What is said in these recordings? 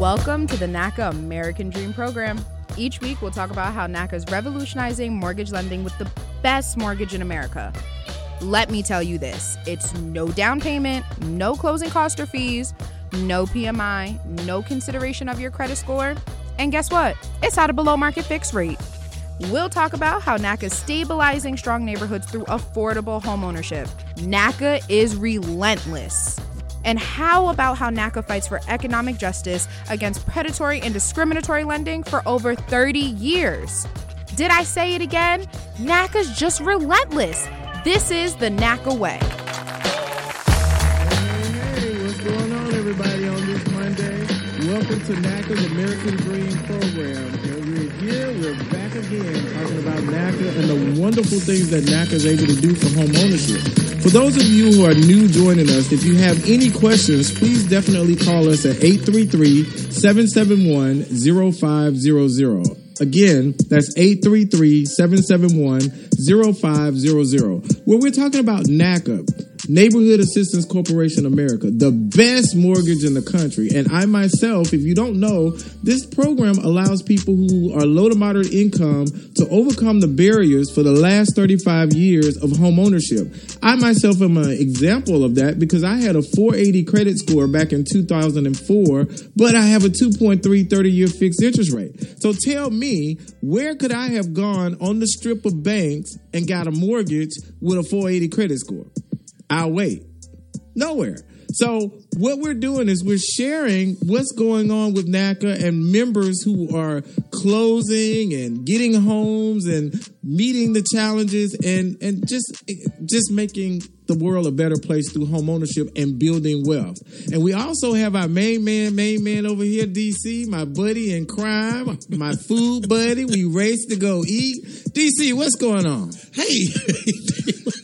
Welcome to the NACA American Dream Program. Each week, we'll talk about how NACA is revolutionizing mortgage lending with the best mortgage in America. Let me tell you this it's no down payment, no closing cost or fees, no PMI, no consideration of your credit score. And guess what? It's at a below market fixed rate. We'll talk about how NACA is stabilizing strong neighborhoods through affordable homeownership. NACA is relentless. And how about how NACA fights for economic justice against predatory and discriminatory lending for over 30 years? Did I say it again? NACA's just relentless. This is the NACA way. What's going on, everybody, on this Monday? Welcome to NACA's American Dream Program. And we're here, we're back again talking about NACA and the wonderful things that NACA is able to do for home ownership. For those of you who are new joining us, if you have any questions, please definitely call us at 833-771-0500. Again, that's 833-771-0500. Where we're talking about NACA, Neighborhood Assistance Corporation America, the best mortgage in the country. And I myself, if you don't know, this program allows people who are low to moderate income to overcome the barriers for the last 35 years of home ownership. I myself am an example of that because I had a 480 credit score back in 2004, but I have a 2.3 30 year fixed interest rate. So tell me, where could I have gone on the strip of banks and got a mortgage with a 480 credit score? I'll wait. Nowhere. So what we're doing is we're sharing what's going on with NACA and members who are closing and getting homes and meeting the challenges and and just just making the world a better place through home ownership and building wealth. And we also have our main man, main man over here, DC, my buddy in crime, my food buddy. We race to go eat. DC, what's going on? Hey,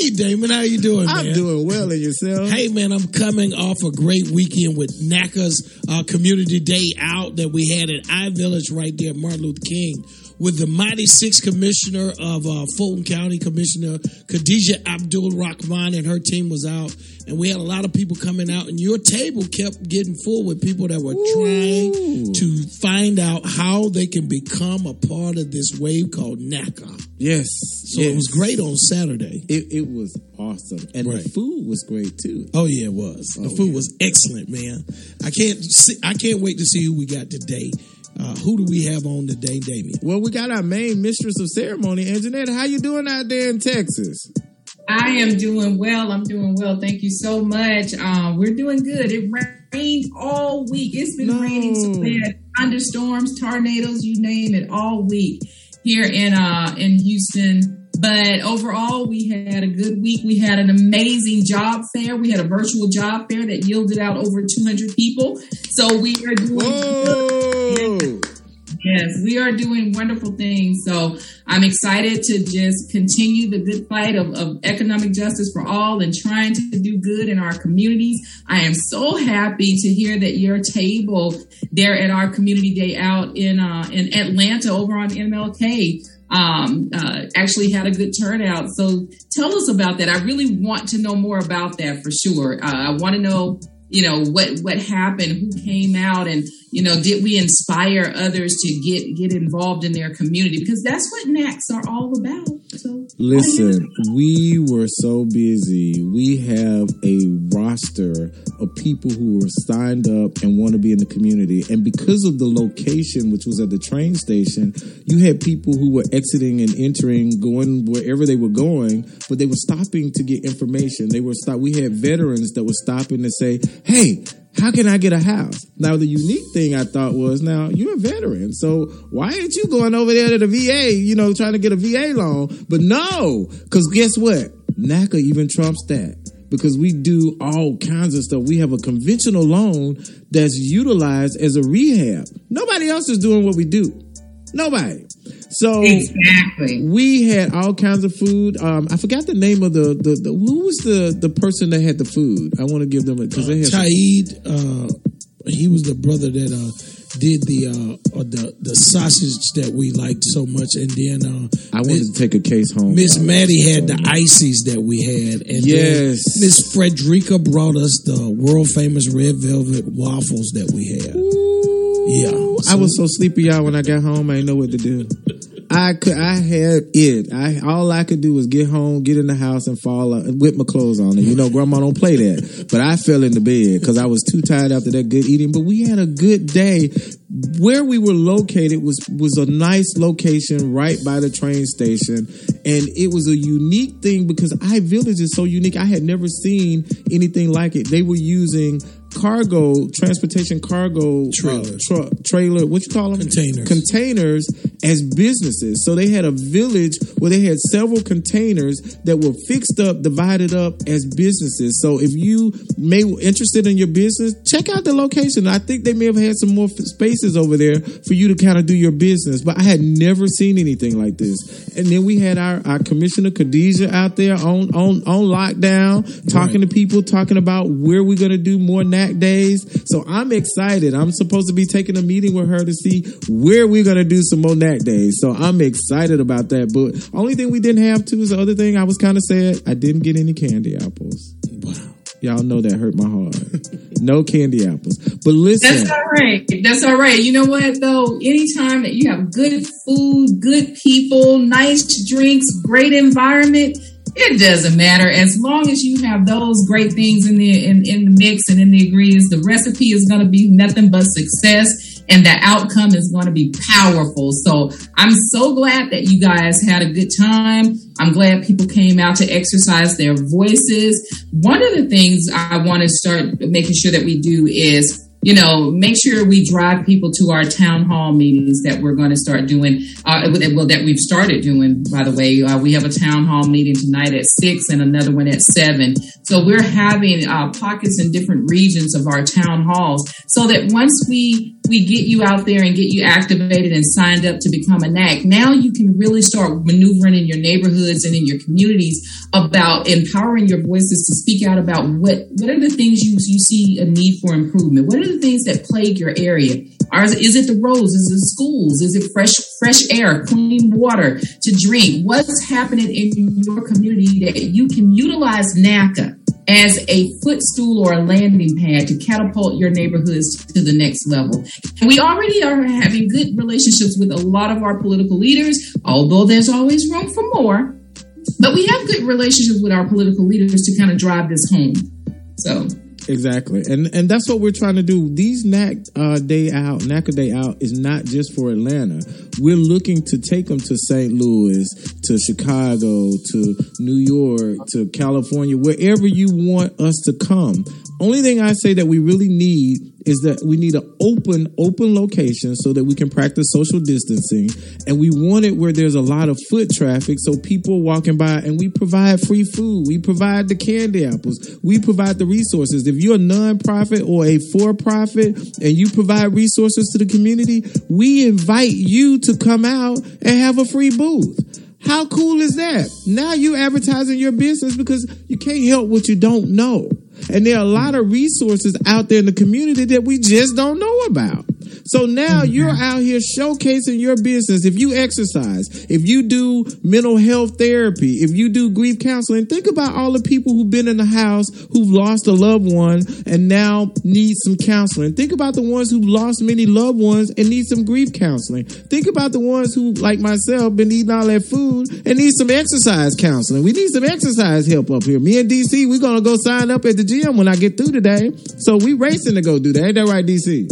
hey, Damon, how you doing, I'm man? doing well and yourself. Hey, man, I'm coming off a great weekend with NACA's uh, Community Day out that we had at I Village right there, Martin Luther King, with the mighty six commissioner of uh, Fulton County, Commissioner Khadijah Abdur-Rahman, and her team was out. And we had a lot of people coming out, and your table kept getting full with people that were trying to find out how they can become a part of this wave called NACA. Yes. So it was great on Saturday. It, it was awesome, and Right. the food was great too. Oh yeah, it was. The Oh, food yeah. was excellent, man. I can't see, I can't wait to see who we got today. Uh, who do we have on today, Damien? Well, we got our main mistress of ceremony, Anjanette. How you doing out there in Texas? I am doing well. I'm doing well. Thank you so much. Um, we're doing good. It rained all week. It's been No. raining so we had thunderstorms, tornadoes, you name it, all week here in uh in Houston. But overall, we had a good week. We had an amazing job fair. We had a virtual job fair that yielded out over 200 people. So we are doing! Yes, we are doing wonderful things. So I'm excited to just continue the good fight of, of economic justice for all and trying to do good in our communities. I am so happy to hear that your table there at our community day out in uh, in Atlanta over on MLK um, uh, actually had a good turnout. So tell us about that. I really want to know more about that for sure. Uh, I want to know you know what what happened who came out and you know did we inspire others to get get involved in their community because that's what nacs are all about so Listen, we were so busy. We have a roster of people who were signed up and want to be in the community. And because of the location, which was at the train station, you had people who were exiting and entering, going wherever they were going, but they were stopping to get information. They were stop. We had veterans that were stopping to say, "Hey, how can I get a house? Now, the unique thing I thought was, now you're a veteran, so why ain't you going over there to the VA, you know, trying to get a VA loan? But no, because guess what? NACA even trumps that because we do all kinds of stuff. We have a conventional loan that's utilized as a rehab. Nobody else is doing what we do. Nobody. So exactly we had all kinds of food. Um, I forgot the name of the, the, the who was the the person that had the food. I want to give them a because they had some- Taid, uh, he was the brother that uh, did the uh, uh, the the sausage that we liked so much, and then uh, I wanted to take a case home. Miss Uh, Maddie had the ices that we had, and Yes. Miss Frederica brought us the world famous red velvet waffles that we had. Ooh, Yeah. I was so sleepy, y'all. When I got home, I didn't know what to do. I could, I had it. I all I could do was get home, get in the house, and fall out, with my clothes on. And you know, Grandma don't play that. But I fell into bed because I was too tired after that good eating. But we had a good day. Where we were located was was a nice location right by the train station, and it was a unique thing because I Village is so unique. I had never seen anything like it. They were using cargo transportation cargo Trailer. uh, truck trailer what you call them Containers. containers as businesses. So they had a village where they had several containers that were fixed up divided up as businesses. So if you may be interested in your business check out the location. I think they may have had some more spaces over there for you to kind of do your business but i had never seen anything like this. And then we had our, our commissioner khadijah out there on on on lockdown talking to people talking about where we're going to do more NAC days. So I'm excited. I'm supposed to be taking a meeting with her to see where we're to do some more NAC days. So I'm excited about that. But only thing we didn't have too is the other thing I was kind of sad. I didn't get any candy apples. Wow. Y'all know that hurt my heart. no candy apples. But listen. That's all right. That's all right. You know what though? Anytime that you have good food, good people, nice drinks, great environment, it doesn't matter. As long as you have those great things in the in, in the mix and in the ingredients, the recipe is gonna be nothing but success and the outcome is going to be powerful. So I'm so glad that you guys had a good time. I'm glad people came out to exercise their voices. One of the things I want to start making sure that we do is you know, make sure we drive people to our town hall meetings that we're going to start doing. Uh, well, that we've started doing, by the way. Uh, we have a town hall meeting tonight at six and another one at seven. So we're having uh, pockets in different regions of our town halls so that once we we get you out there and get you activated and signed up to become a NAC, now you can really start maneuvering in your neighborhoods and in your communities about empowering your voices to speak out about what what are the things you you see a need for improvement. What are the things that plague your area? Are, is it the roads? Is it schools? Is it fresh fresh air, clean water to drink? What's happening in your community that you can utilize NACA as a footstool or a landing pad to catapult your neighborhoods to the next level? And we already are having good relationships with a lot of our political leaders, although there's always room for more. But we have good relationships with our political leaders to kind of drive this home. So Exactly, and and that's what we're trying to do. These NAC uh, day out, NACA day out, is not just for Atlanta. We're looking to take them to St. Louis, to Chicago, to New York, to California, wherever you want us to come. Only thing I say that we really need is that we need an open, open location so that we can practice social distancing. And we want it where there's a lot of foot traffic so people walking by and we provide free food. We provide the candy apples. We provide the resources. If you're a nonprofit or a for profit and you provide resources to the community, we invite you to come out and have a free booth. How cool is that? Now you're advertising your business because you can't help what you don't know. And there are a lot of resources out there in the community that we just don't know about. So now mm-hmm. you're out here showcasing your business. If you exercise, if you do mental health therapy, if you do grief counseling, think about all the people who've been in the house who've lost a loved one and now need some counseling. Think about the ones who've lost many loved ones and need some grief counseling. Think about the ones who, like myself, been eating all that food and need some exercise counseling. We need some exercise help up here. Me and DC, we're gonna go sign up at the gym when I get through today. So we racing to go do that. Ain't that right, DC?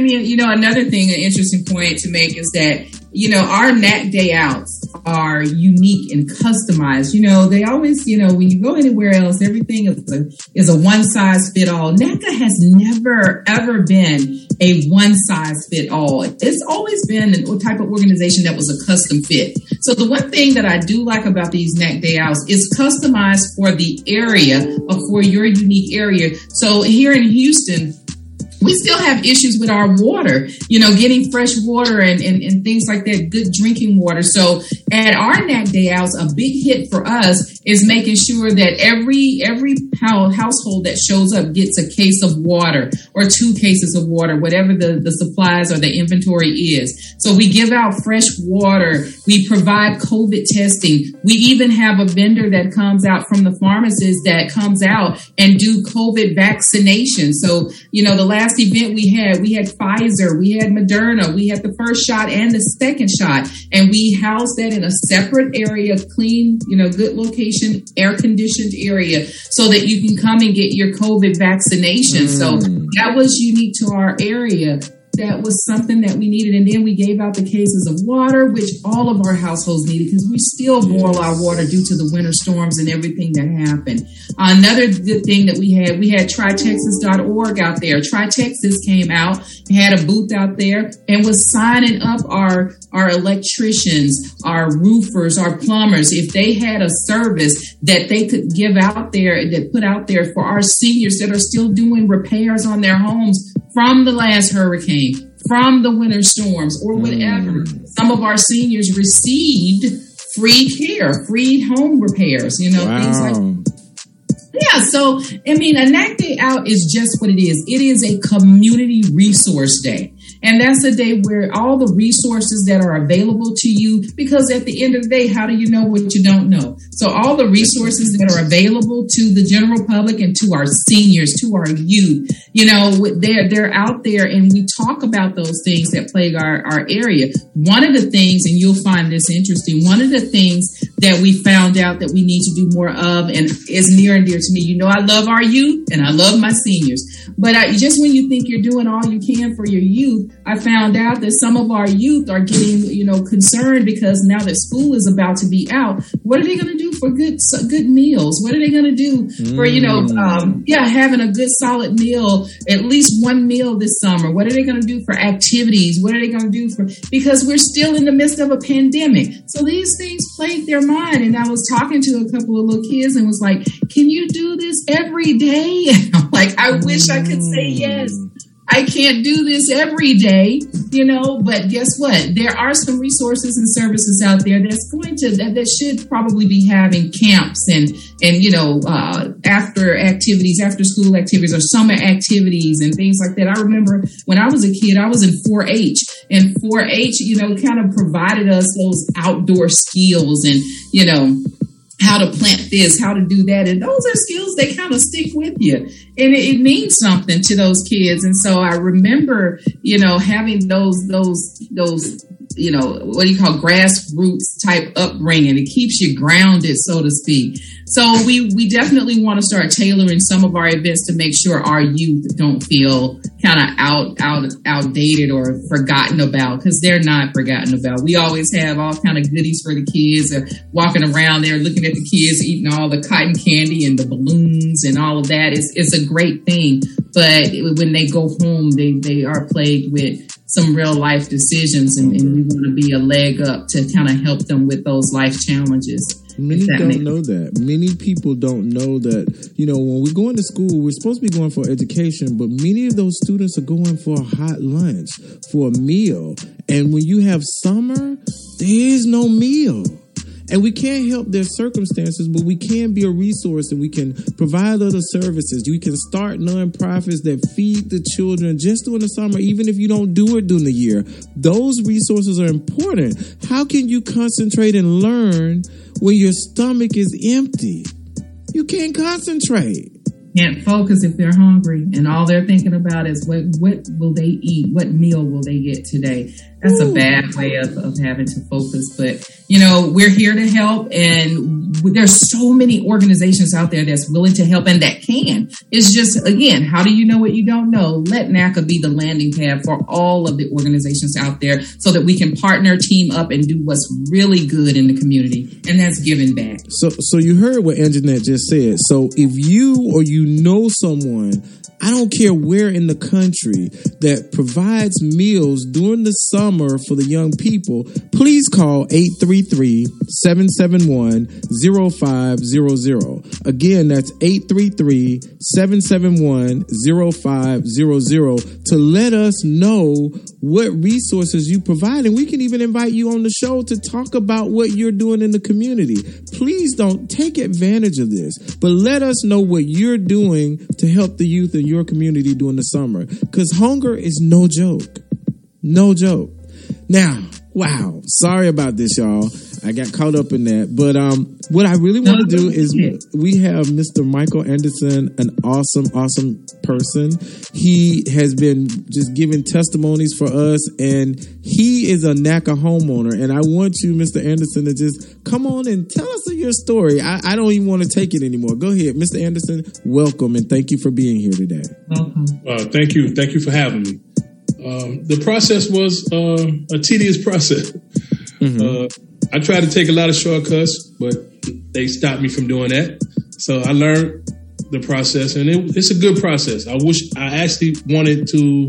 You know, another thing, an interesting point to make is that, you know, our NAC day outs are unique and customized. You know, they always, you know, when you go anywhere else, everything is a, is a one size fit all. NACA has never, ever been a one size fit all. It's always been a type of organization that was a custom fit. So the one thing that I do like about these NAC day outs is customized for the area or for your unique area. So here in Houston, we still have issues with our water, you know, getting fresh water and, and, and, things like that, good drinking water. So at our NAC day outs, a big hit for us is making sure that every every household that shows up gets a case of water or two cases of water, whatever the, the supplies or the inventory is. So we give out fresh water. We provide COVID testing. We even have a vendor that comes out from the pharmacist that comes out and do COVID vaccination. So, you know, the last last event we had, we had Pfizer, we had Moderna, we had the first shot and the second shot, and we housed that in a separate area, clean, you know, good location, air conditioned area, so that you can come and get your COVID vaccination. Mm. So that was unique to our area that was something that we needed. And then we gave out the cases of water, which all of our households needed because we still boil our water due to the winter storms and everything that happened. another good thing that we had, we had tritexas.org out there. TriTexas came out, had a booth out there and was signing up our, our electricians, our roofers, our plumbers. If they had a service that they could give out there, that put out there for our seniors that are still doing repairs on their homes, from the last hurricane, from the winter storms, or whatever. Mm. Some of our seniors received free care, free home repairs, you know, wow. things like yeah, so I mean, a NAC Day Out is just what it is. It is a community resource day. And that's a day where all the resources that are available to you, because at the end of the day, how do you know what you don't know? So all the resources that are available to the general public and to our seniors, to our youth, you know, they're, they're out there and we talk about those things that plague our, our area. One of the things, and you'll find this interesting, one of the things that we found out that we need to do more of and is near and dear to me. You know, I love our youth and I love my seniors, but I, just when you think you're doing all you can for your youth, I found out that some of our youth are getting, you know, concerned because now that school is about to be out, what are they going to do for good, good meals? What are they going to do for, you know, mm. um, yeah, having a good solid meal, at least one meal this summer? What are they going to do for activities? What are they going to do for, because we're still in the midst of a pandemic. So these things plague their mind. And I was talking to a couple of little kids and was like, can you do this every day? like, I wish I could say yes. I can't do this every day, you know, but guess what? There are some resources and services out there that's going to, that, that should probably be having camps and, and, you know, uh, after activities, after school activities or summer activities and things like that. I remember when I was a kid, I was in 4 H and 4 H, you know, kind of provided us those outdoor skills and, you know, how to plant this, how to do that. And those are skills that kind of stick with you. And it, it, means something to those kids. And so I remember, you know, having those, those, those, you know, what do you call grassroots type upbringing. It keeps you grounded, so to speak. So we we definitely want to start tailoring some of our events to make sure our youth don't feel kind of out out outdated or forgotten about because they're not forgotten about. We always have all kind of goodies for the kids. Uh, walking around there, looking at the kids eating all the cotton candy and the balloons and all of that. It's it's a great thing, but when they go home, they they are plagued with some real life decisions, and, and we mm-hmm. want to be a leg up to kind of help them with those life challenges. Many don't know that. Many people don't know that, you know, when we go into school, we're supposed to be going for education, but many of those students are going for a hot lunch, for a meal. And when you have summer, there is no meal. And we can't help their circumstances, but we can be a resource and we can provide other services. We can start nonprofits that feed the children just during the summer, even if you don't do it during the year. Those resources are important. How can you concentrate and learn when your stomach is empty? You can't concentrate can't focus if they're hungry and all they're thinking about is what what will they eat what meal will they get today that's Ooh. a bad way of, of having to focus but you know we're here to help. And there's so many organizations out there that's willing to help and that can. It's just again how do you know what you don't know? Let naca be the landing pad for all of the organizations out there so that we can partner team up and do what's really good in the community. And that's giving back. So so you heard what anjanette just said. So if you or you know someone I don't care where in the country that provides meals during the summer for the young people, please call 833-771-0500. Again, that's 833-771-0500 to let us know what resources you provide. And we can even invite you on the show to talk about what you're doing in the community. Please don't take advantage of this, but let us know what you're doing to help the youth in your community during the summer because hunger is no joke. No joke. Now, wow, sorry about this, y'all. I got caught up in that. But um, what I really want to do is we have Mr. Michael Anderson, an awesome, awesome person. He has been just giving testimonies for us, and he is a NACA homeowner. And I want you, Mr. Anderson, to just come on and tell us your story. I, I don't even want to take it anymore. Go ahead, Mr. Anderson. Welcome, and thank you for being here today. Welcome. Uh, thank you. Thank you for having me. Um, the process was uh, a tedious process. Mm-hmm. Uh, I tried to take a lot of shortcuts, but they stopped me from doing that. So I learned the process, and it, it's a good process. I wish I actually wanted to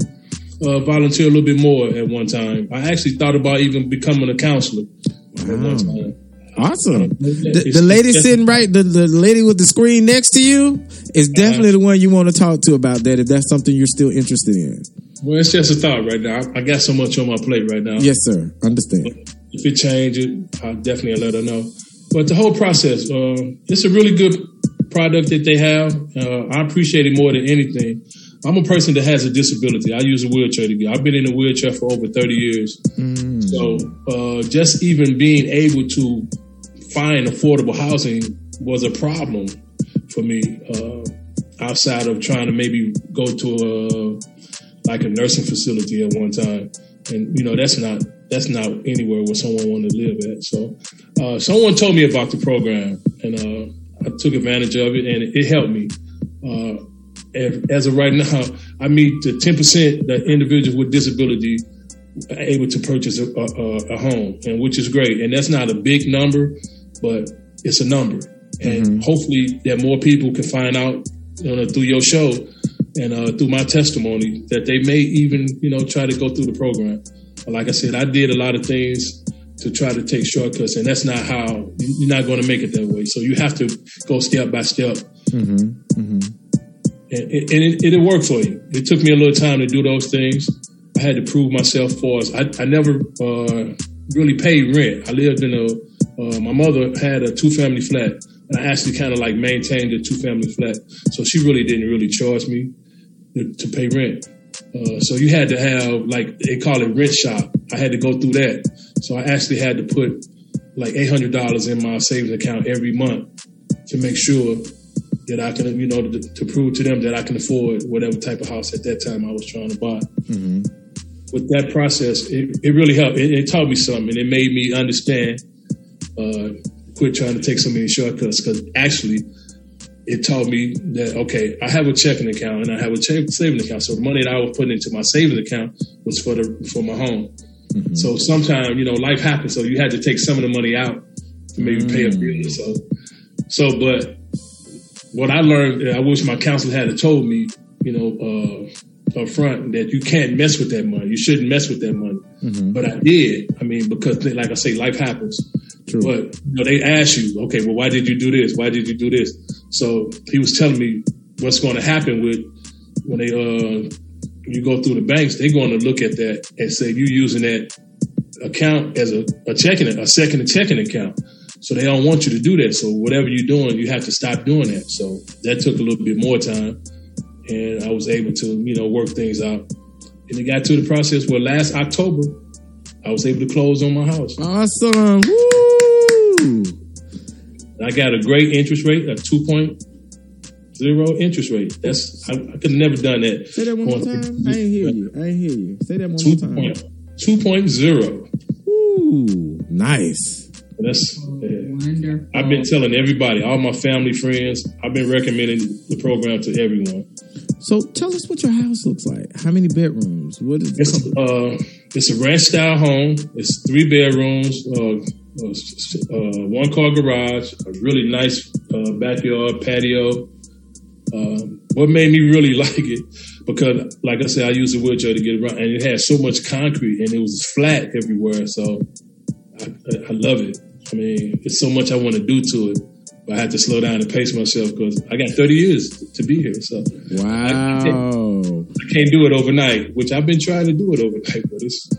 uh, volunteer a little bit more at one time. I actually thought about even becoming a counselor wow. at one time. Awesome. The, the lady sitting right, the, the lady with the screen next to you is uh-huh. definitely the one you want to talk to about that if that's something you're still interested in. Well, it's just a thought right now. I got so much on my plate right now. Yes, sir. Understand. If it changes, I'll definitely let her know. But the whole process, uh, it's a really good product that they have. Uh, I appreciate it more than anything. I'm a person that has a disability. I use a wheelchair to get. I've been in a wheelchair for over 30 years. Mm. So uh, just even being able to find affordable housing was a problem for me. Uh, outside of trying to maybe go to a like a nursing facility at one time, and you know that's not that's not anywhere where someone want to live at. So uh, someone told me about the program, and uh, I took advantage of it, and it, it helped me. Uh, as of right now, I meet the 10% that individuals with disability able to purchase a, a, a, home, and which is great. And that's not a big number, but it's a number. And mm-hmm. hopefully that more people can find out you know, through your show and uh, through my testimony that they may even, you know, try to go through the program. Like I said, I did a lot of things to try to take shortcuts, and that's not how you're not going to make it that way. So you have to go step by step. Mm-hmm. Mm-hmm. And, and it, it, it worked for you. It took me a little time to do those things. I had to prove myself for us. I, I never uh, really paid rent. I lived in a, uh, my mother had a two family flat and I actually kind of like maintained a two family flat. So she really didn't really charge me to, pay rent. Uh, so you had to have like they call it rent shock. I had to go through that. So I actually had to put like eight hundred dollars in my savings account every month to make sure that I can, you know, to, to, prove to them that I can afford whatever type of house at that time I was trying to buy. Mm-hmm. With that process, it, it really helped. It, it, taught me something. It made me understand uh, quit trying to take so many shortcuts because actually it taught me that okay, I have a checking account and I have a saving account. So the money that I was putting into my saving account was for the for my home. Mm-hmm. So sometimes you know life happens, so you had to take some of the money out to maybe mm-hmm. pay a bill. Mm. So so, but what I learned, I wish my counselor had told me, you know, uh, up front that you can't mess with that money. You shouldn't mess with that money. Mm-hmm. But I did. I mean, because like I say, life happens. True. But you know, they ask you, okay, well, why did you do this? Why did you do this? So he was telling me what's going to happen with when they uh you go through the banks, they're going to look at that and say you using that account as a, a checking a second checking account. So they don't want you to do that. So whatever you're doing, you have to stop doing that. So that took a little bit more time, and I was able to you know work things out. And it got to the process where last October, I was able to close on my house. Awesome. Woo! I got a great interest rate, a two point zero interest rate. That's I, I could have never done that. Say that one more time. I ain't hear you. I ain't hear you. Say that one two more time. Two point zero. Ooh, nice. That's Wonderful. I've been telling everybody, all my family, friends, I've been recommending the program to everyone. So tell us what your house looks like. How many bedrooms? What is it's, uh, it's a ranch style home. It's three bedrooms. Uh, uh, one car garage, a really nice uh, backyard patio. Um, what made me really like it because, like I said, I use a wheelchair to get around, and it had so much concrete and it was flat everywhere. So I, I love it. I mean, it's so much I want to do to it. But I had to slow down and pace myself because I got 30 years to be here. So wow, I can't, I can't do it overnight, which I've been trying to do it overnight, but it's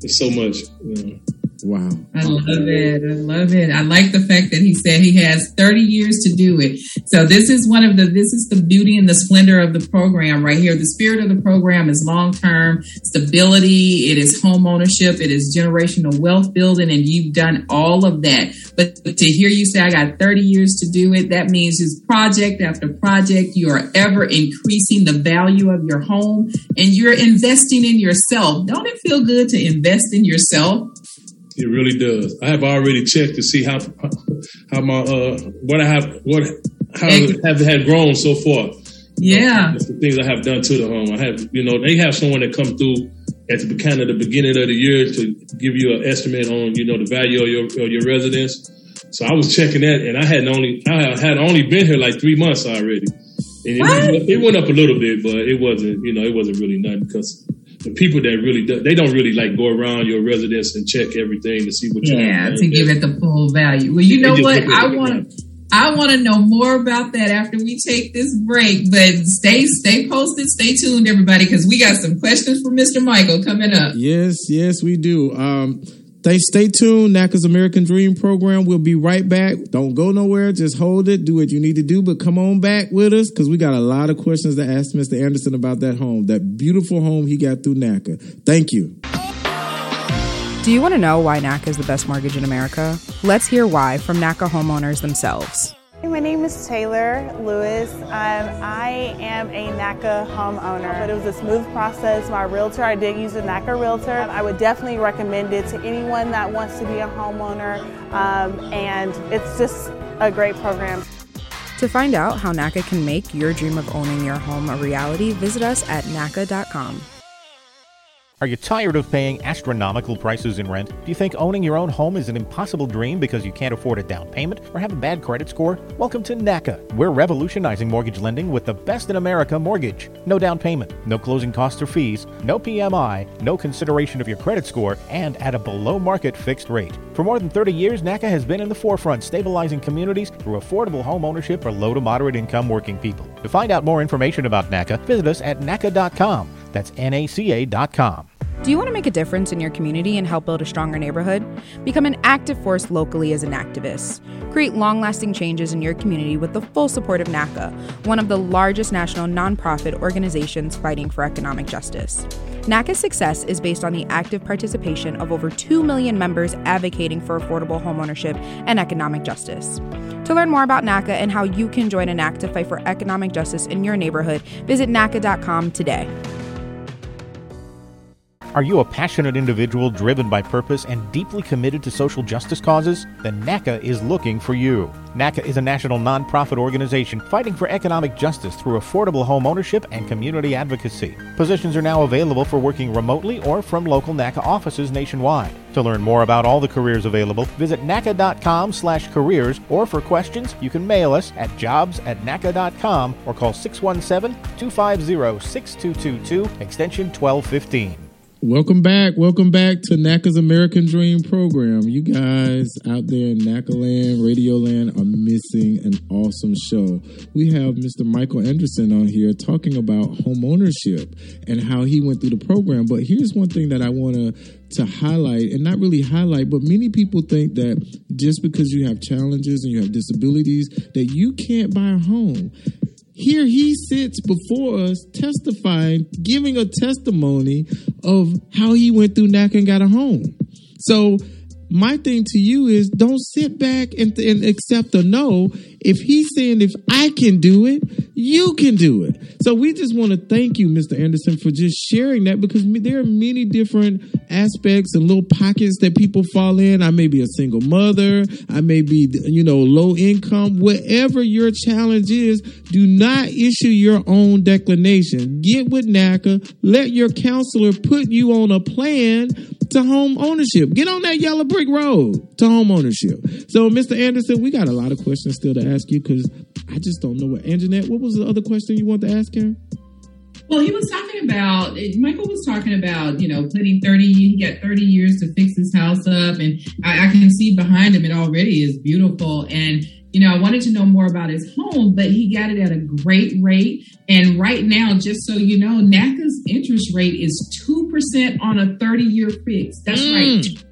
it's so much. You know. Wow. I love it. I love it. I like the fact that he said he has 30 years to do it. So this is one of the this is the beauty and the splendor of the program right here. The spirit of the program is long-term stability, it is home ownership, it is generational wealth building and you've done all of that. But, but to hear you say I got 30 years to do it, that means it's project after project you are ever increasing the value of your home and you're investing in yourself. Don't it feel good to invest in yourself? It really does. I have already checked to see how how my uh what I have what how have had grown so far. Yeah, the things I have done to the home. I have you know they have someone that come through at the kind of the beginning of the year to give you an estimate on you know the value of your of your residence. So I was checking that, and I hadn't only I had only been here like three months already, and it, it went up a little bit, but it wasn't you know it wasn't really nothing because the people that really do, they don't really like go around your residence and check everything to see what you yeah to give it the full value. Well, you know what I want. I want to know more about that after we take this break. But stay stay posted, stay tuned, everybody, because we got some questions for Mr. Michael coming up. Yes, yes, we do. Um, Stay, stay tuned. NACA's American Dream program. We'll be right back. Don't go nowhere. Just hold it. Do what you need to do, but come on back with us because we got a lot of questions to ask Mr. Anderson about that home, that beautiful home he got through NACA. Thank you. Do you want to know why NACA is the best mortgage in America? Let's hear why from NACA homeowners themselves. My name is Taylor Lewis. Um, I am a NACA homeowner, but it was a smooth process. My realtor, I did use a NACA realtor. I would definitely recommend it to anyone that wants to be a homeowner, um, and it's just a great program. To find out how NACA can make your dream of owning your home a reality, visit us at NACA.com. Are you tired of paying astronomical prices in rent? Do you think owning your own home is an impossible dream because you can't afford a down payment or have a bad credit score? Welcome to NACA. We're revolutionizing mortgage lending with the best in America mortgage. No down payment, no closing costs or fees, no PMI, no consideration of your credit score, and at a below market fixed rate. For more than 30 years, NACA has been in the forefront stabilizing communities through affordable home ownership for low to moderate income working people. To find out more information about NACA, visit us at NACA.com. That's NACA.com. Do you want to make a difference in your community and help build a stronger neighborhood? Become an active force locally as an activist. Create long lasting changes in your community with the full support of NACA, one of the largest national nonprofit organizations fighting for economic justice. NACA's success is based on the active participation of over 2 million members advocating for affordable homeownership and economic justice. To learn more about NACA and how you can join an act to fight for economic justice in your neighborhood, visit NACA.com today. Are you a passionate individual driven by purpose and deeply committed to social justice causes? Then NACA is looking for you. NACA is a national nonprofit organization fighting for economic justice through affordable home ownership and community advocacy. Positions are now available for working remotely or from local NACA offices nationwide. To learn more about all the careers available, visit NACA.com slash careers or for questions, you can mail us at jobs at NACA.com or call 617-250-6222 extension 1215. Welcome back. Welcome back to NACA's American Dream program. You guys out there in NACA land, radio land are missing an awesome show. We have Mr. Michael Anderson on here talking about home ownership and how he went through the program. But here's one thing that I want to to highlight and not really highlight, but many people think that just because you have challenges and you have disabilities that you can't buy a home. Here he sits before us testifying, giving a testimony of how he went through NACA and got a home. So my thing to you is don't sit back and, and accept a no. If he's saying if I can do it, you can do it. So we just want to thank you, Mr. Anderson, for just sharing that because there are many different aspects and little pockets that people fall in. I may be a single mother. I may be, you know, low income. Whatever your challenge is, do not issue your own declination. Get with NACA. Let your counselor put you on a plan to home ownership. Get on that yellow brick road to homeownership. So, Mr. Anderson, we got a lot of questions still to ask you because I just don't know what. Anjanette, what was the other question you want to ask him? Well, he was talking about Michael was talking about you know putting thirty. He got thirty years to fix his house up, and I, I can see behind him it already is beautiful. And you know, I wanted to know more about his home, but he got it at a great rate. And right now, just so you know, NACA's interest rate is 2% on a 30 year fix. That's mm. right.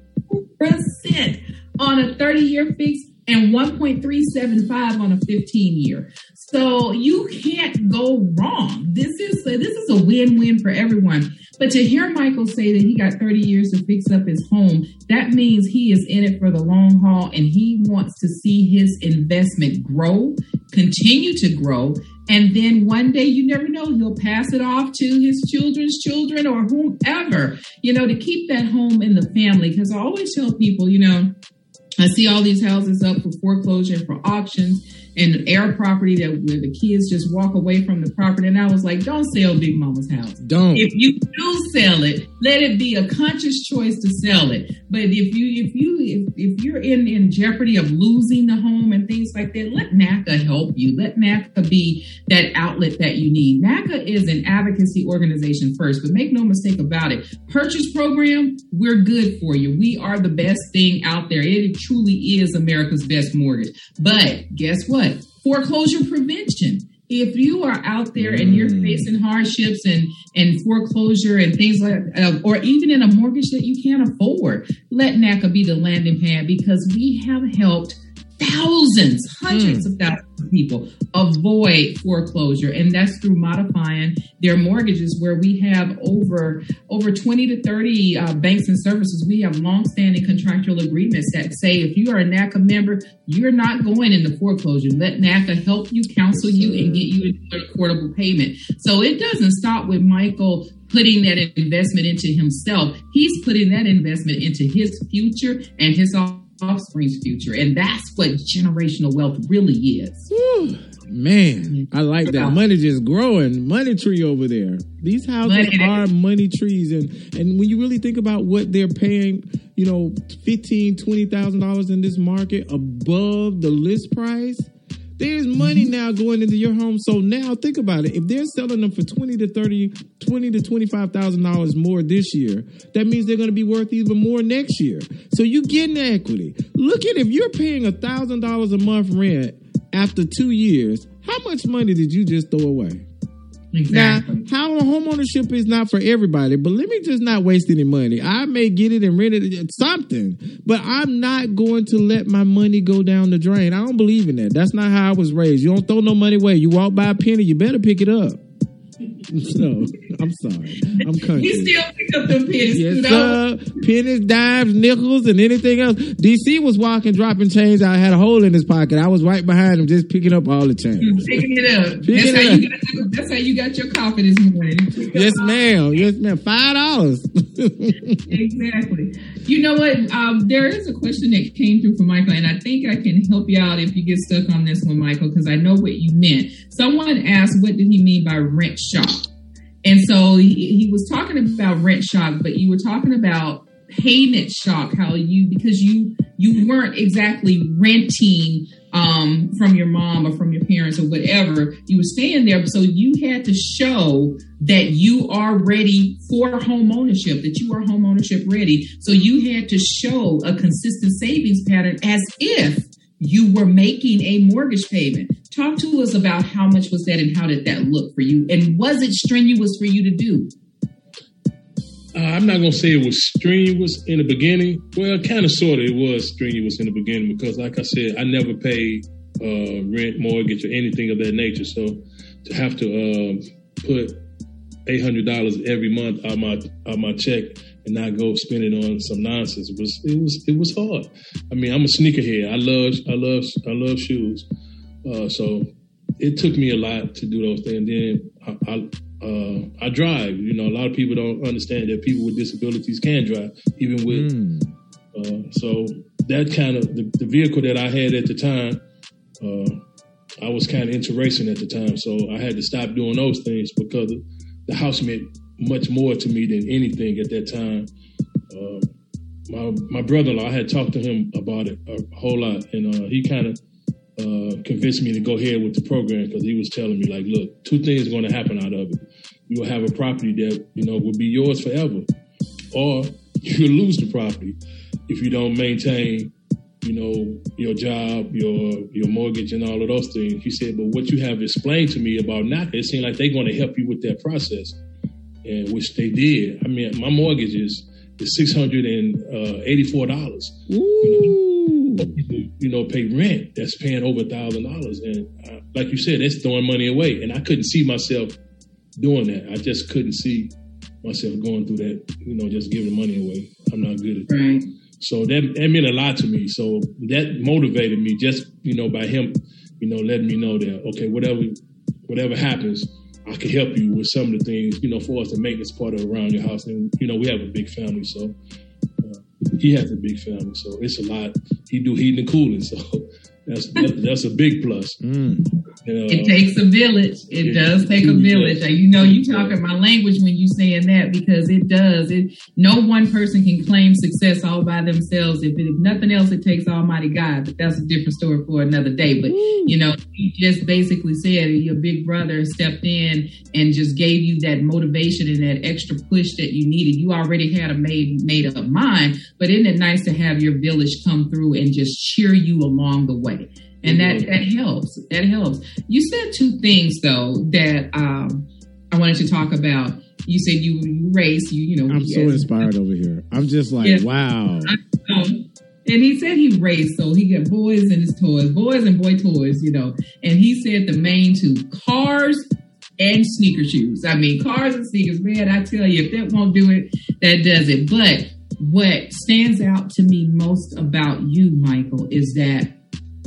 On a 30 year fix and 1.375 on a 15 year. So you can't go wrong. This is a, this is a win-win for everyone. But to hear Michael say that he got 30 years to fix up his home, that means he is in it for the long haul and he wants to see his investment grow, continue to grow, and then one day you never know, he'll pass it off to his children's children or whomever, you know, to keep that home in the family. Because I always tell people, you know, I see all these houses up for foreclosure and for auctions and air property that where the kids just walk away from the property. And I was like, don't sell Big Mama's house. Don't. If you do sell it, let it be a conscious choice to sell it. But if you if you if, if you're in in jeopardy of losing the home and things like that, let NACA help you. Let NACA be that outlet that you need. NACA is an advocacy organization first, but make no mistake about it. Purchase program, we're good for you. We are the best thing out there. It truly is America's best mortgage. But guess what? Foreclosure prevention. If you are out there and you're mm. facing hardships and, and foreclosure and things like, uh, or even in a mortgage that you can't afford, let NACA be the landing pad because we have helped thousands, hundreds mm. of thousands of people avoid foreclosure, and that's through modifying their mortgages. Where we have over over twenty to thirty uh, banks and services, we have longstanding contractual agreements that say if you are a NACA member, you're not going into foreclosure. Let NACA help you, counsel you, and get you into a affordable payment. So it doesn't stop with Michael putting that investment into himself. He's putting that investment into his future and his offspring's future. And that's what generational wealth really is. man, I like that. Money just growing. Money tree over there. These houses money are money trees. And and when you really think about what they're paying, you know, fifteen, twenty thousand dollars in this market above the list price there's money mm-hmm. now going into your home. So now think about it. If they're selling them for 20 to 30, 20 to $25,000 more this year, that means they're going to be worth even more next year. So you getting the equity. Look at if you're paying a $1,000 a month rent after two years, how much money did you just throw away? Exactly. Now, how homeownership is not for everybody, but let me just not waste any money. I may get it and rent it something, but I'm not going to let my money go down the drain. I don't believe in that. That's not how I was raised. You don't throw no money away. You walk by a penny, you better pick it up. So I'm sorry. I'm country. You still pick up the pennies. Yes, sir. Pennies, dimes, nickels, and anything else. DC was walking, dropping change. I had a hole in his pocket. I was right behind him, just picking up all the change. Picking it up. Picking that's, it how up. You got, that's how you got your coffee this morning. Yes, ma'am. Yes, ma'am. Five dollars. Exactly. You know what? Um, there is a question that came through from Michael, and I think I can help you out if you get stuck on this one, Michael, because I know what you meant. Someone asked, "What did he mean by rent shock?" And so he, he was talking about rent shock, but you were talking about payment shock how you because you you weren't exactly renting um, from your mom or from your parents or whatever you were staying there so you had to show that you are ready for home ownership that you are home ownership ready so you had to show a consistent savings pattern as if you were making a mortgage payment Talk to us about how much was that and how did that look for you? And was it strenuous for you to do? Uh, I'm not to say it was strenuous in the beginning. Well, kind of, sort of, it was strenuous in the beginning because, like I said, I never paid uh, rent, mortgage, or anything of that nature. So to have to uh, put eight hundred dollars every month on my out my check and not go spend it on some nonsense it was it was it was hard. I mean, I'm a sneakerhead. I love I love I love shoes. Uh, so it took me a lot to do those things. Then I, I, uh, I, drive. You know, a lot of people don't understand that people with disabilities can drive, even with. Mm. Uh, so that kind of the, the, vehicle that I had at the time, uh, I was kind of into racing at the time, so I had to stop doing those things because the house meant much more to me than anything at that time. Uh, my my brother-in-law, I had talked to him about it a whole lot, and uh, he kind of uh, convinced me to go ahead with the program because he was telling me like, look, two things are going to happen out of it. You will have a property that you know will be yours forever, or you'll lose the property if you don't maintain, you know, your job, your your mortgage, and all of those things. He said, but what you have explained to me about NACA, it seemed like they're going to help you with that process, and which they did. I mean, my mortgages is six hundred and eighty four dollars. You, know, pay rent that's paying over a thousand dollars, and uh, like you said, that's throwing money away. And I couldn't see myself doing that. I just couldn't see myself going through that. You know, just giving money away. I'm not good at that. Right. So that that meant a lot to me. So that motivated me just you know by him, you know, letting me know that okay, whatever whatever happens, I can help you with some of the things you know for us the maintenance part of around your house. And you know we have a big family, so he has a big family, so it's a lot. He do heating and cooling, so that's that's, that's a big plus. Mm. You know, It takes a village. It It does take a village. does. You know, you talking my language when you saying that because it does. It no one person can claim success all by themselves. If, if nothing else, it takes Almighty God. But that's a different story for another day. But you know, you just basically said your big brother stepped in and just gave you that motivation and that extra push that you needed. You already had a made made up mind, but isn't it nice to have your village come through and just cheer you along the way? And that that helps. That helps. You said two things though that um, I wanted to talk about. You said you you race. You you know. I'm so inspired over here. I'm just like, Yeah. wow. and he said he raced, so he got boys and his toys, boys and boy toys, you know. And he said the main two cars and sneaker shoes. I mean, cars and sneakers, man. I tell you, if that won't do it, that does it. But what stands out to me most about you, Michael, is that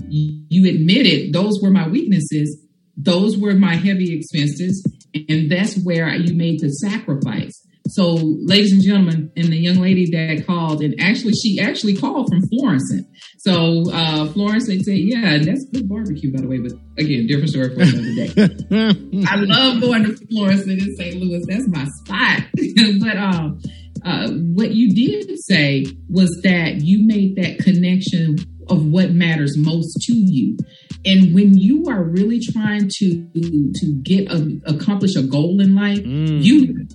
you admitted those were my weaknesses, those were my heavy expenses, and that's where you made the sacrifice. So, ladies and gentlemen, and the young lady that called, and actually, she actually called from Florence. So, uh, Florence, they say, yeah, and that's good barbecue, by the way, but again, different story for another day. I love going to Florence and in St. Louis. That's my spot. but um, uh, what you did say was that you made that connection of what matters most to you. And when you are really trying to to get a, accomplish a goal in life, Mm. you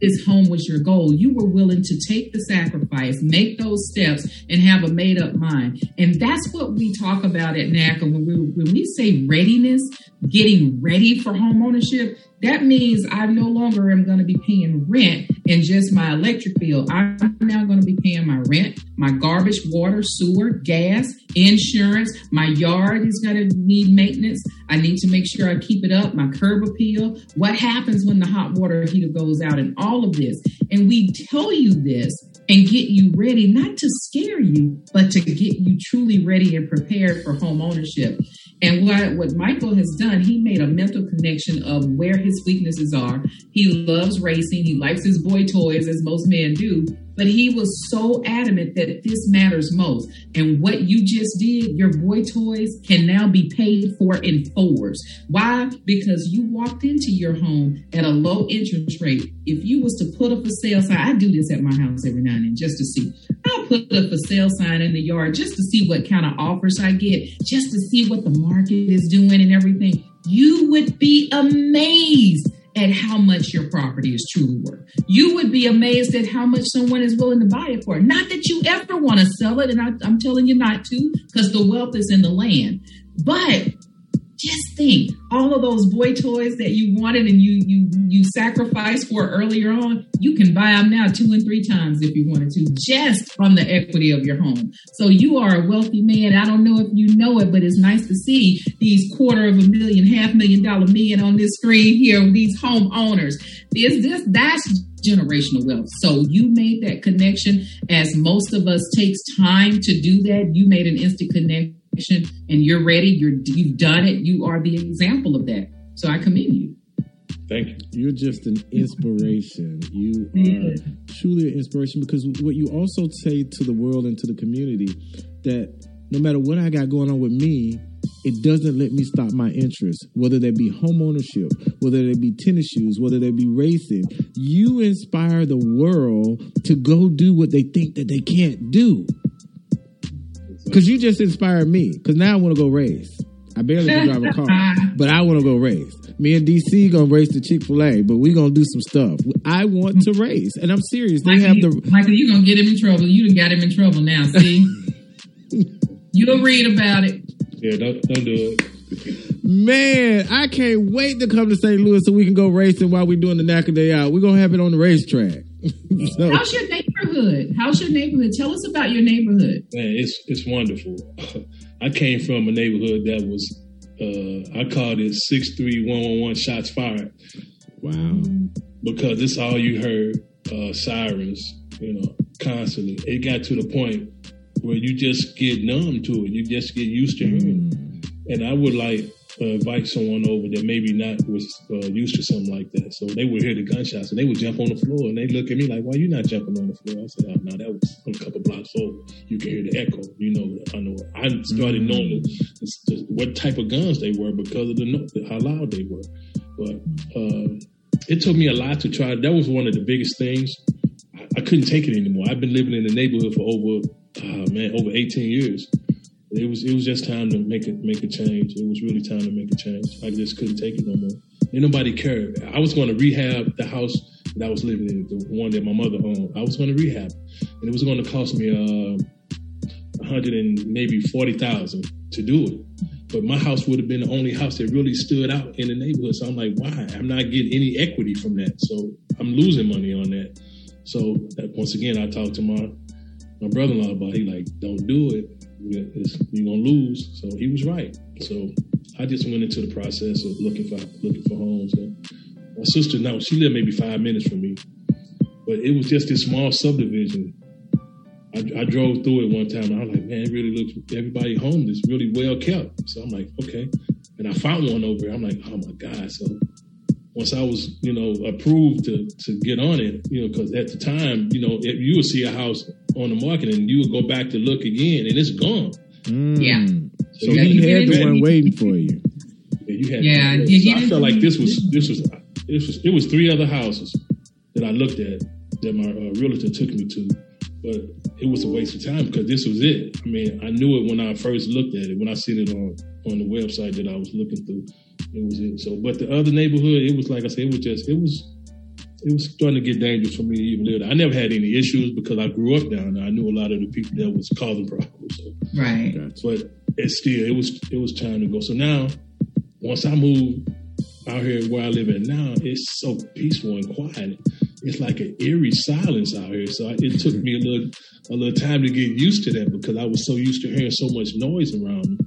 this home was your goal. You were willing to take the sacrifice, make those steps, and have a made up mind. And that's what we talk about at NACA when we when we say readiness, getting ready for home ownership. That means I no longer am going to be paying rent and just my electric bill. I'm now going to be paying my rent, my garbage, water, sewer, gas, insurance. My yard is going to need maintenance. I need to make sure I keep it up. My curb appeal. What happens when the hot water heater goes out and all of this? And we tell you this and get you ready, not to scare you, but to get you truly ready and prepared for home ownership. And what, what Michael has done, he made a mental connection of where his weaknesses are. He loves racing. He likes his boy toys, as most men do. But he was so adamant that this matters most. And what you just did, your boy toys can now be paid for in fours. Why? Because you walked into your home at a low interest rate. If you was to put up a sale sign, I do this at my house every now and then just to see. I'll put up a sale sign in the yard just to see what kind of offers I get, just to see what the market is doing and everything. You would be amazed at how much your property is truly worth. You would be amazed at how much someone is willing to buy it for. Not that you ever want to sell it, and I, I'm telling you not to, because the wealth is in the land. But just think, all of those boy toys that you wanted and you you you sacrificed for earlier on, you can buy them now two and three times if you wanted to, just on the equity of your home. So you are a wealthy man. I don't know if you know it, but it's nice to see these quarter of a million, half million dollar men on this screen here, these homeowners. Is this that's generational wealth. So you made that connection as most of us takes time to do that. You made an instant connection and you're ready. You're you've done it. You are the example of that. So I commend you. Thank you. You're just an inspiration. You are truly an inspiration because what you also say to the world and to the community that no matter what I got going on with me, it doesn't let me stop my interests, whether they be home ownership, whether they be tennis shoes, whether they be racing. You inspire the world to go do what they think that they can't do. Because you just inspired me. Because now I want to go race. I barely can drive a car, but I want to go race. Me and DC gonna race the Chick Fil A, but we gonna do some stuff. I want to race, and I'm serious. They Michael, have you, the Michael, you're gonna get him in trouble. You done got him in trouble now. See, you'll read about it. Yeah, don't don't do it. man. I can't wait to come to St. Louis so we can go racing while we're doing the NACA Day Out. We're gonna have it on the racetrack. so, How's your neighborhood? neighborhood? How's your neighborhood? Tell us about your neighborhood. Man, it's it's wonderful. I came from a neighborhood that was uh, I called it six three one one one shots fired. Wow. Because it's all you heard, uh, sirens, you know, constantly. It got to the point where you just get numb to it. You just get used to hearing. And I would like invite someone over that maybe not was uh, used to something like that. So they would hear the gunshots and they would jump on the floor and they look at me like, "Why you not jumping on the floor?" I said, "Oh no, that was a couple blocks over. You can hear the echo. You know, I know. I started knowing the, the, what type of guns they were because of the how loud they were. But uh, it took me a lot to try. That was one of the biggest things. I, I couldn't take it anymore. I've been living in the neighborhood for over, uh, man, over 18 years it was it was just time to make it make a change. It was really time to make a change. I just couldn't take it no more. Ain't nobody cared. I was going to rehab the house that I was living in, the one that my mother owned. I was going to rehab, and it was going to cost me uh, a hundred and maybe forty thousand to do it. But my house would have been the only house that really stood out in the neighborhood. So I'm like, why? I'm not getting any equity from that. So I'm losing money on that. So once again, I talked to my my brother-in-law about. It. He like, don't do it you're gonna lose. So he was right. So I just went into the process of looking for looking for homes. And my sister now she lived maybe five minutes from me, but it was just this small subdivision. I, I drove through it one time and I was like, man, it really looks everybody home is really well kept. So I'm like, okay. And I found one over. I'm like, oh my god. So once I was, you know, approved to to get on it, you know, because at the time, you know, if you would see a house on the market and you would go back to look again and it's gone. Mm. Yeah. So you, you had the one waiting for you. Yeah, you had. Yeah, so I felt like this was this was this was it was three other houses that I looked at that my uh, realtor took me to, but it was a waste of time because this was it. I mean, I knew it when I first looked at it when I seen it on on the website that I was looking through. It was it. So, but the other neighborhood, it was like I said, it was just it was it was starting to get dangerous for me to even live there. I never had any issues because I grew up down there. I knew a lot of the people that was causing problems. So. Right. But it still it was it was time to go. So now, once I moved out here where I live at now, it's so peaceful and quiet. It's like an eerie silence out here. So it took me a little a little time to get used to that because I was so used to hearing so much noise around me.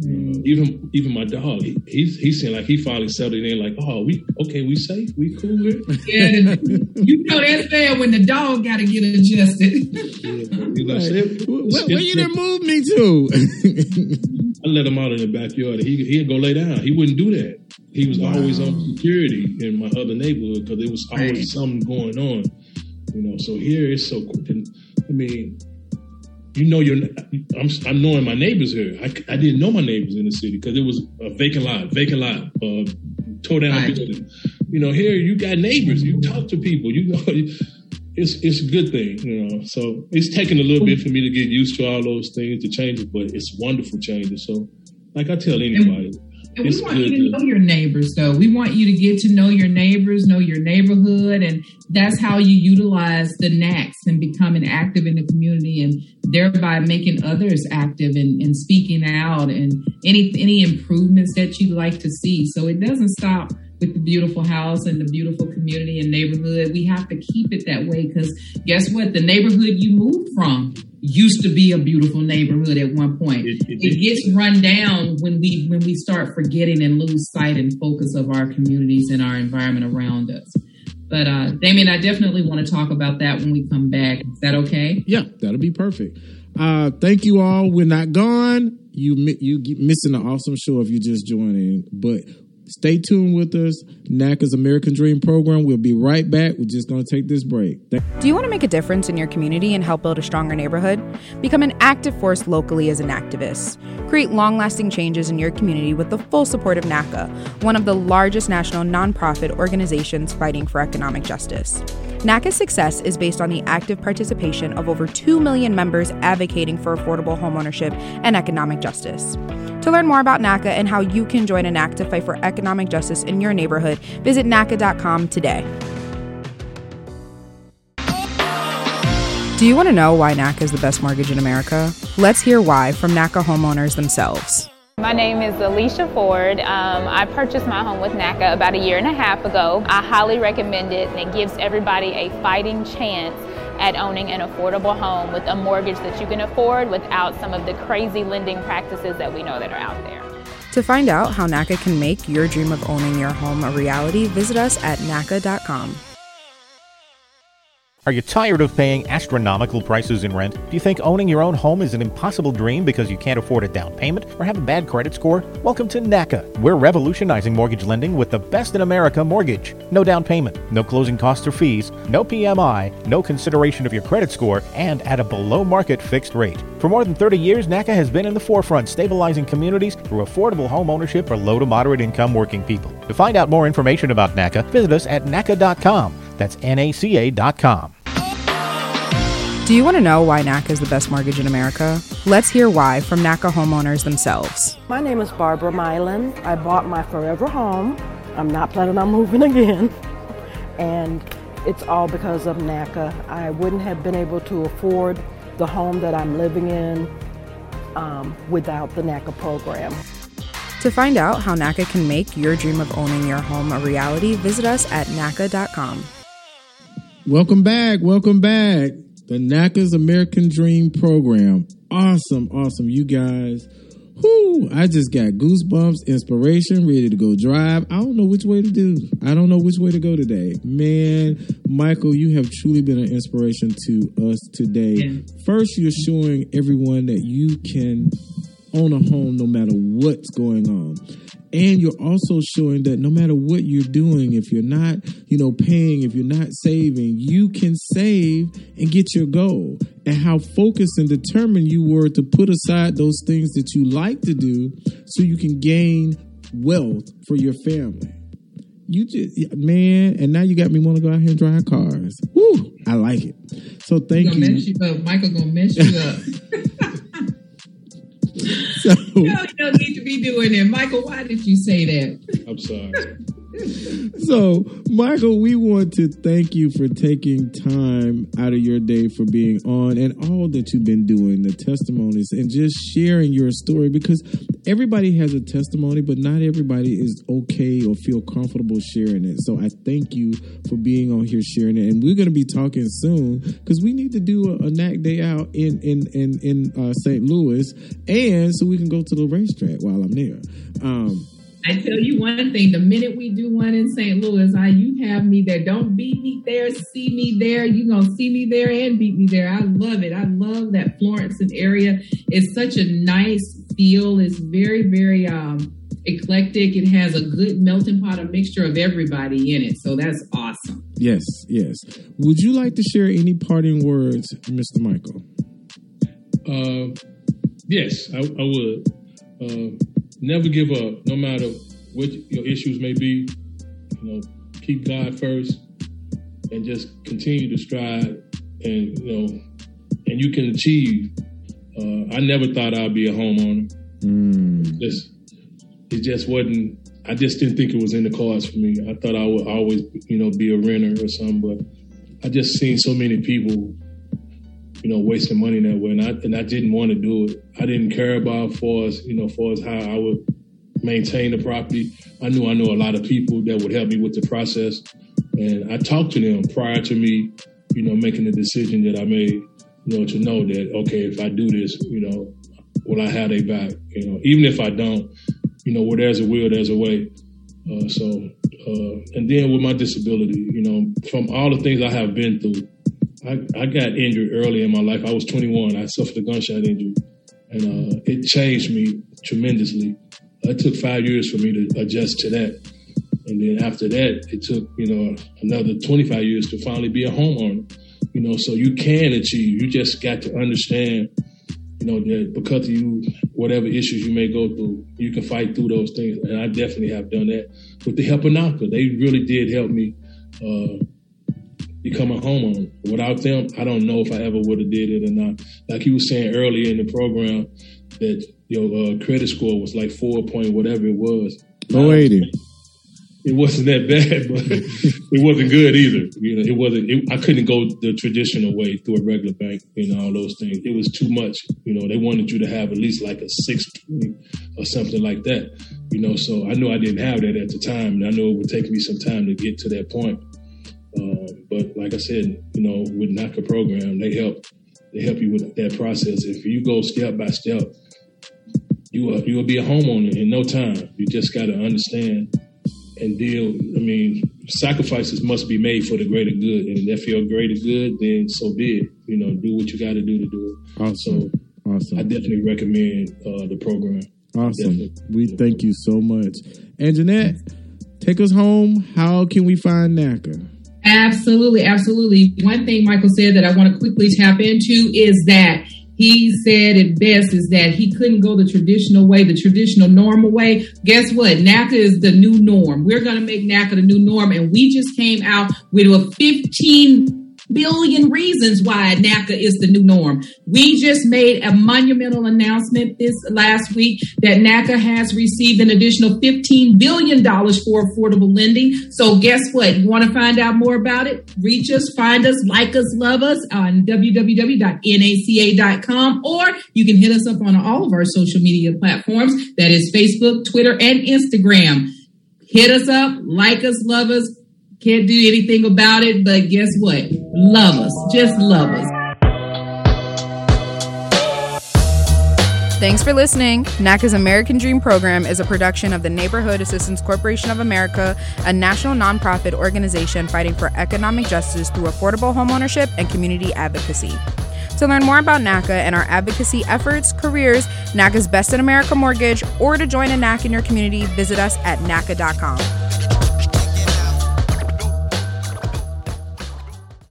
Mm. Even even my dog, he, he's he's saying like he finally settled in, like, oh, we okay, we safe, we cool here. Yeah, you know that's bad when the dog got to get adjusted. yeah, where, where you done move me to? I let him out in the backyard. He he'd go lay down. He wouldn't do that. He was wow. always on security in my other neighborhood because there was always right. something going on. You know, so here it's so. I mean, you know, you're. I'm, I'm knowing my neighbors here. I, I didn't know my neighbors in the city because it was a vacant lot, vacant lot, uh, tore down right. building. You know, here you got neighbors. You talk to people. You know, it's it's a good thing. You know, so it's taken a little bit for me to get used to all those things to change it, but it's wonderful changes. So, like I tell anybody, and we want you to know your neighbors, though. We want you to get to know your neighbors, know your neighborhood, and that's how you utilize the NACs and becoming active in the community, and thereby making others active and, and speaking out and any any improvements that you'd like to see. So it doesn't stop with the beautiful house and the beautiful community and neighborhood. We have to keep it that way because guess what? The neighborhood you moved from used to be a beautiful neighborhood at one point. It, it, it, gets run down when we when we start forgetting and lose sight and focus of our communities and our environment around us. But uh, Damien, I definitely want to talk about that when we come back. Is that okay? Yeah, that'll be perfect. Uh, thank you all. We're not gone. You you missing an awesome show if you just joining, but Stay tuned with us. NACA's American Dream program. We'll be right back. We're just going to take this break. Do you want to make a difference in your community and help build a stronger neighborhood? Become an active force locally as an activist. Create long lasting changes in your community with the full support of NACA, one of the largest national nonprofit organizations fighting for economic justice. NACA's success is based on the active participation of over 2 million members advocating for affordable homeownership and economic justice. To learn more about NACA and how you can join a NAC to fight for economic justice in your neighborhood, visit NACA.com today. Do you want to know why NACA is the best mortgage in America? Let's hear why from NACA homeowners themselves. My name is Alicia Ford. Um, I purchased my home with NACA about a year and a half ago. I highly recommend it, and it gives everybody a fighting chance at owning an affordable home with a mortgage that you can afford without some of the crazy lending practices that we know that are out there. To find out how NACA can make your dream of owning your home a reality, visit us at NACA.com. Are you tired of paying astronomical prices in rent? Do you think owning your own home is an impossible dream because you can't afford a down payment or have a bad credit score? Welcome to NACA. We're revolutionizing mortgage lending with the best in America mortgage. No down payment, no closing costs or fees, no PMI, no consideration of your credit score, and at a below market fixed rate. For more than 30 years, NACA has been in the forefront stabilizing communities through affordable home ownership for low to moderate income working people. To find out more information about NACA, visit us at NACA.com. That's NACA.com. Do you want to know why NACA is the best mortgage in America? Let's hear why from NACA homeowners themselves. My name is Barbara Mylan. I bought my forever home. I'm not planning on moving again. And it's all because of NACA. I wouldn't have been able to afford the home that I'm living in um, without the NACA program. To find out how NACA can make your dream of owning your home a reality, visit us at NACA.com. Welcome back. Welcome back. The NACA's American Dream program. Awesome, awesome. You guys. Whoo, I just got goosebumps, inspiration, ready to go drive. I don't know which way to do. I don't know which way to go today. Man, Michael, you have truly been an inspiration to us today. First, you're showing everyone that you can own a home no matter what's going on. And you're also showing that no matter what you're doing, if you're not, you know, paying, if you're not saving, you can save and get your goal. And how focused and determined you were to put aside those things that you like to do so you can gain wealth for your family. You just man, and now you got me want to go out here and drive cars. Woo! I like it. So thank you. You. Michael gonna mess you up. so, no, you don't need to be doing that. Michael, why did you say that? I'm sorry so, Michael, we want to thank you for taking time out of your day for being on and all that you've been doing, the testimonies, and just sharing your story because everybody has a testimony, but not everybody is okay or feel comfortable sharing it. So, I thank you for being on here sharing it. And we're going to be talking soon because we need to do a, a NAC day out in, in, in, in uh, St. Louis and so we can go to the racetrack while I'm there. Um, I tell you one thing: the minute we do one in St. Louis, I you have me there. Don't beat me there, see me there. You gonna see me there and beat me there. I love it. I love that Florence and area. It's such a nice feel. It's very, very um, eclectic. It has a good melting pot, a mixture of everybody in it. So that's awesome. Yes, yes. Would you like to share any parting words, Mr. Michael? Uh, yes, I, I would. Uh, never give up, no matter what your issues may be. You know, keep God first, and just continue to strive, and you know, and you can achieve. Uh, I never thought I'd be a homeowner. Mm. Just, it just wasn't. I just didn't think it was in the cards for me. I thought I would always, you know, be a renter or something. But I just seen so many people you know, wasting money that way. And I, and I didn't want to do it. I didn't care about for as, you know, for as how I would maintain the property. I knew I know a lot of people that would help me with the process. And I talked to them prior to me, you know, making the decision that I made, you know, to know that, okay, if I do this, you know, will I have a back? You know, even if I don't, you know, where there's a will, there's a way. Uh, so, uh, and then with my disability, you know, from all the things I have been through, I, I got injured early in my life. I was 21. I suffered a gunshot injury, and uh, it changed me tremendously. It took five years for me to adjust to that, and then after that, it took you know another 25 years to finally be a homeowner. You know, so you can achieve. You just got to understand, you know, that because of you, whatever issues you may go through, you can fight through those things. And I definitely have done that with the help of NACA. They really did help me. Uh, become a homeowner. Without them, I don't know if I ever would have did it or not. Like you was saying earlier in the program, that your uh, credit score was like four point whatever it was. Oh eighty. It wasn't that bad, but it wasn't good either. You know, it wasn't. It, I couldn't go the traditional way through a regular bank. You know, all those things. It was too much. You know, they wanted you to have at least like a six or something like that. You know, so I knew I didn't have that at the time, and I knew it would take me some time to get to that point. Uh, but like I said, you know, with NACA program, they help they help you with that process. If you go step by step, you will, you will be a homeowner in no time. You just got to understand and deal. I mean, sacrifices must be made for the greater good, and if feel greater good, then so be it. You know, do what you got to do to do it. Awesome. So awesome. I definitely recommend uh, the program. Awesome. Definitely. We thank you so much. And Jeanette, take us home. How can we find NACA? Absolutely, absolutely. One thing Michael said that I want to quickly tap into is that he said it best is that he couldn't go the traditional way, the traditional normal way. Guess what? NACA is the new norm. We're going to make NACA the new norm. And we just came out with a 15 billion reasons why NACA is the new norm. We just made a monumental announcement this last week that NACA has received an additional $15 billion for affordable lending. So guess what? You want to find out more about it? Reach us, find us, like us, love us on www.naca.com or you can hit us up on all of our social media platforms. That is Facebook, Twitter, and Instagram. Hit us up, like us, love us, can't do anything about it, but guess what? Love us. Just love us. Thanks for listening. NACA's American Dream Program is a production of the Neighborhood Assistance Corporation of America, a national nonprofit organization fighting for economic justice through affordable homeownership and community advocacy. To learn more about NACA and our advocacy efforts, careers, NACA's Best in America Mortgage, or to join a NACA in your community, visit us at NACA.com.